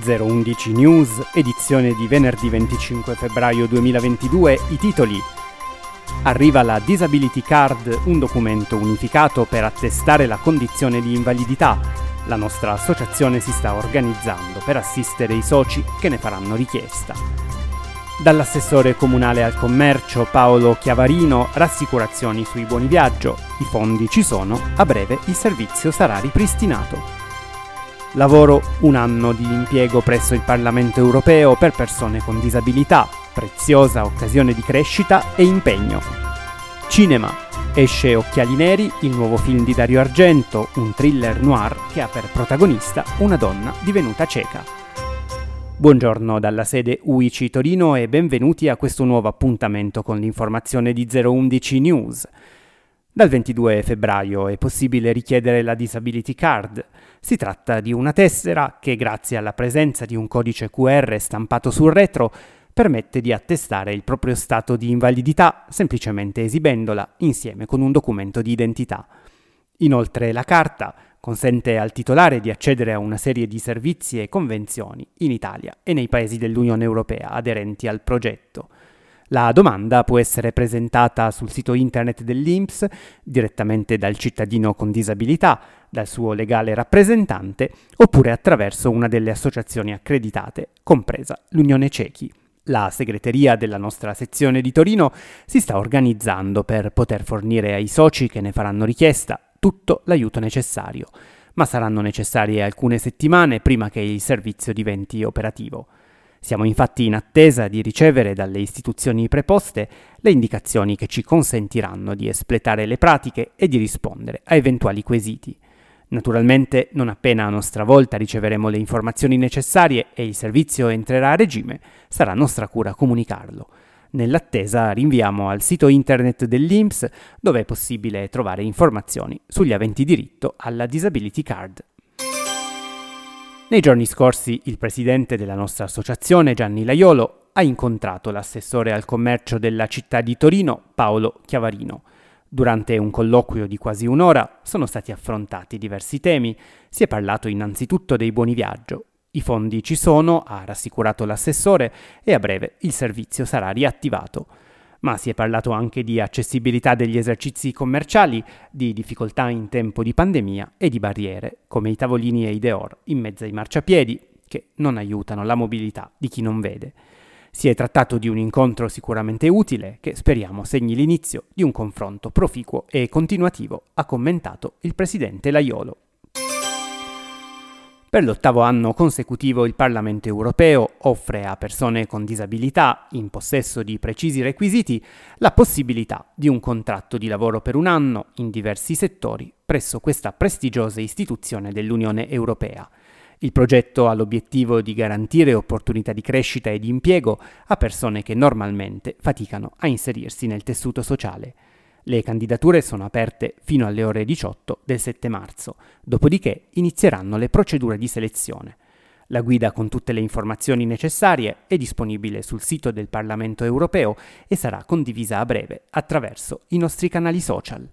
011 News, edizione di venerdì 25 febbraio 2022, i titoli. Arriva la Disability Card, un documento unificato per attestare la condizione di invalidità. La nostra associazione si sta organizzando per assistere i soci che ne faranno richiesta. Dall'assessore comunale al commercio Paolo Chiavarino, rassicurazioni sui buoni viaggio. I fondi ci sono, a breve il servizio sarà ripristinato. Lavoro un anno di impiego presso il Parlamento europeo per persone con disabilità, preziosa occasione di crescita e impegno. Cinema. Esce Occhiali Neri, il nuovo film di Dario Argento, un thriller noir che ha per protagonista una donna divenuta cieca. Buongiorno dalla sede UICI Torino e benvenuti a questo nuovo appuntamento con l'informazione di 011 News. Dal 22 febbraio è possibile richiedere la Disability Card. Si tratta di una tessera che, grazie alla presenza di un codice QR stampato sul retro, permette di attestare il proprio stato di invalidità semplicemente esibendola insieme con un documento di identità. Inoltre la carta consente al titolare di accedere a una serie di servizi e convenzioni in Italia e nei paesi dell'Unione Europea aderenti al progetto. La domanda può essere presentata sul sito internet dell'INPS direttamente dal cittadino con disabilità, dal suo legale rappresentante oppure attraverso una delle associazioni accreditate, compresa l'Unione Cechi. La segreteria della nostra sezione di Torino si sta organizzando per poter fornire ai soci che ne faranno richiesta tutto l'aiuto necessario, ma saranno necessarie alcune settimane prima che il servizio diventi operativo. Siamo infatti in attesa di ricevere dalle istituzioni preposte le indicazioni che ci consentiranno di espletare le pratiche e di rispondere a eventuali quesiti. Naturalmente, non appena a nostra volta riceveremo le informazioni necessarie e il servizio entrerà a regime, sarà nostra cura comunicarlo. Nell'attesa rinviamo al sito internet dell'INPS dove è possibile trovare informazioni sugli aventi diritto alla Disability Card. Nei giorni scorsi il presidente della nostra associazione, Gianni Laiolo, ha incontrato l'assessore al commercio della città di Torino, Paolo Chiavarino. Durante un colloquio di quasi un'ora sono stati affrontati diversi temi. Si è parlato innanzitutto dei buoni viaggio. I fondi ci sono, ha rassicurato l'assessore, e a breve il servizio sarà riattivato ma si è parlato anche di accessibilità degli esercizi commerciali, di difficoltà in tempo di pandemia e di barriere, come i tavolini e i deor in mezzo ai marciapiedi, che non aiutano la mobilità di chi non vede. Si è trattato di un incontro sicuramente utile che speriamo segni l'inizio di un confronto proficuo e continuativo, ha commentato il presidente Laiolo. Per l'ottavo anno consecutivo il Parlamento europeo offre a persone con disabilità, in possesso di precisi requisiti, la possibilità di un contratto di lavoro per un anno in diversi settori presso questa prestigiosa istituzione dell'Unione Europea. Il progetto ha l'obiettivo di garantire opportunità di crescita e di impiego a persone che normalmente faticano a inserirsi nel tessuto sociale. Le candidature sono aperte fino alle ore 18 del 7 marzo, dopodiché inizieranno le procedure di selezione. La guida con tutte le informazioni necessarie è disponibile sul sito del Parlamento europeo e sarà condivisa a breve attraverso i nostri canali social.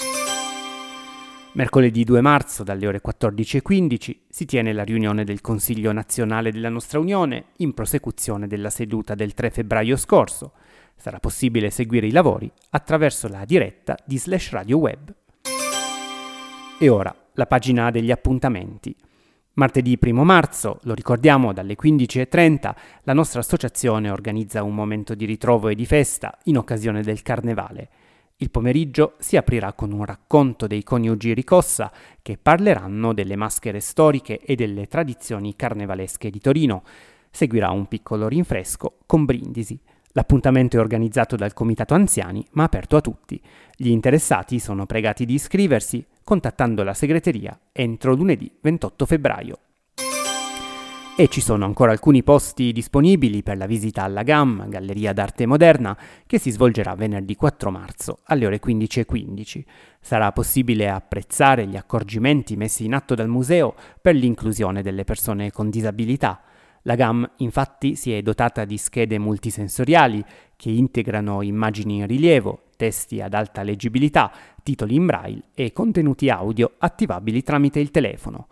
Mercoledì 2 marzo dalle ore 14.15 si tiene la riunione del Consiglio nazionale della nostra Unione in prosecuzione della seduta del 3 febbraio scorso. Sarà possibile seguire i lavori attraverso la diretta di Slash Radio Web. E ora la pagina degli appuntamenti. Martedì 1 marzo, lo ricordiamo, dalle 15.30 la nostra associazione organizza un momento di ritrovo e di festa in occasione del Carnevale. Il pomeriggio si aprirà con un racconto dei coniugi Ricossa che parleranno delle maschere storiche e delle tradizioni carnevalesche di Torino. Seguirà un piccolo rinfresco con brindisi. L'appuntamento è organizzato dal Comitato Anziani, ma aperto a tutti. Gli interessati sono pregati di iscriversi contattando la segreteria entro lunedì 28 febbraio. E ci sono ancora alcuni posti disponibili per la visita alla GAM, Galleria d'Arte Moderna, che si svolgerà venerdì 4 marzo alle ore 15.15. Sarà possibile apprezzare gli accorgimenti messi in atto dal museo per l'inclusione delle persone con disabilità, la GAM infatti si è dotata di schede multisensoriali che integrano immagini in rilievo, testi ad alta leggibilità, titoli in braille e contenuti audio attivabili tramite il telefono.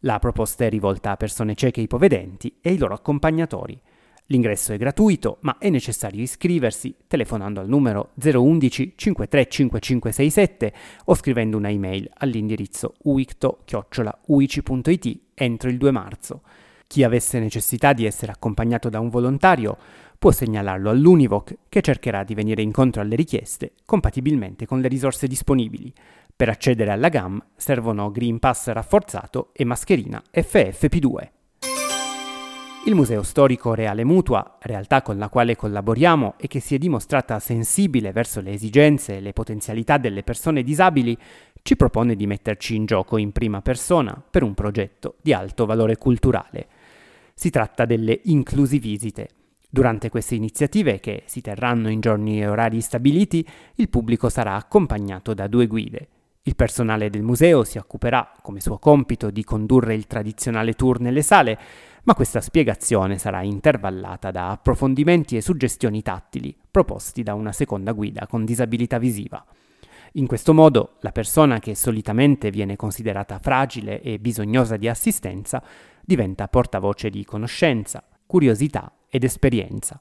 La proposta è rivolta a persone cieche e ipovedenti e ai loro accompagnatori. L'ingresso è gratuito, ma è necessario iscriversi telefonando al numero 011 535567 o scrivendo una email all'indirizzo uicto-uici.it entro il 2 marzo. Chi avesse necessità di essere accompagnato da un volontario può segnalarlo all'Univoc che cercherà di venire incontro alle richieste compatibilmente con le risorse disponibili. Per accedere alla GAM servono Green Pass rafforzato e mascherina FFP2. Il Museo Storico Reale Mutua, realtà con la quale collaboriamo e che si è dimostrata sensibile verso le esigenze e le potenzialità delle persone disabili, ci propone di metterci in gioco in prima persona per un progetto di alto valore culturale. Si tratta delle inclusivisite. Durante queste iniziative, che si terranno in giorni e orari stabiliti, il pubblico sarà accompagnato da due guide. Il personale del museo si occuperà, come suo compito, di condurre il tradizionale tour nelle sale, ma questa spiegazione sarà intervallata da approfondimenti e suggestioni tattili proposti da una seconda guida con disabilità visiva. In questo modo la persona che solitamente viene considerata fragile e bisognosa di assistenza diventa portavoce di conoscenza, curiosità ed esperienza.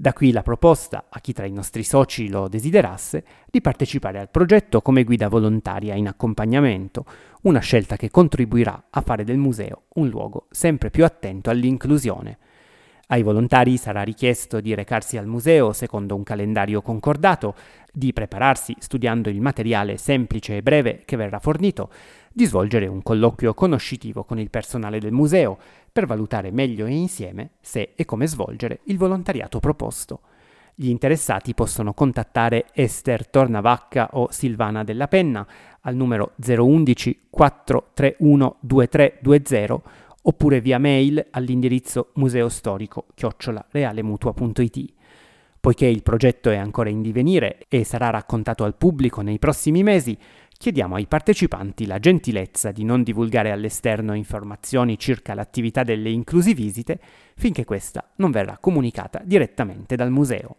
Da qui la proposta, a chi tra i nostri soci lo desiderasse, di partecipare al progetto come guida volontaria in accompagnamento, una scelta che contribuirà a fare del museo un luogo sempre più attento all'inclusione. Ai volontari sarà richiesto di recarsi al museo secondo un calendario concordato, di prepararsi studiando il materiale semplice e breve che verrà fornito, di svolgere un colloquio conoscitivo con il personale del museo per valutare meglio e insieme se e come svolgere il volontariato proposto. Gli interessati possono contattare Esther Tornavacca o Silvana Della Penna al numero 011 431 2320 oppure via mail all'indirizzo museostorico-realemutua.it. Poiché il progetto è ancora in divenire e sarà raccontato al pubblico nei prossimi mesi, chiediamo ai partecipanti la gentilezza di non divulgare all'esterno informazioni circa l'attività delle inclusivisite finché questa non verrà comunicata direttamente dal museo.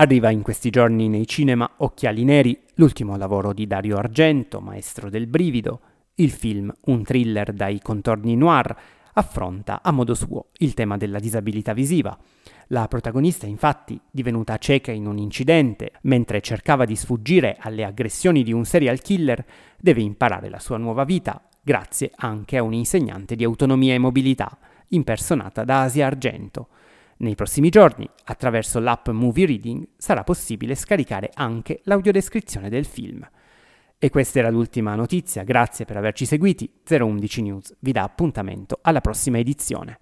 Arriva in questi giorni nei cinema Occhiali Neri, l'ultimo lavoro di Dario Argento, maestro del brivido. Il film, un thriller dai contorni noir, affronta a modo suo il tema della disabilità visiva. La protagonista, infatti, divenuta cieca in un incidente, mentre cercava di sfuggire alle aggressioni di un serial killer, deve imparare la sua nuova vita grazie anche a un insegnante di autonomia e mobilità, impersonata da Asia Argento. Nei prossimi giorni, attraverso l'app Movie Reading, sarà possibile scaricare anche l'audiodescrizione del film. E questa era l'ultima notizia, grazie per averci seguiti. 011 News vi dà appuntamento alla prossima edizione.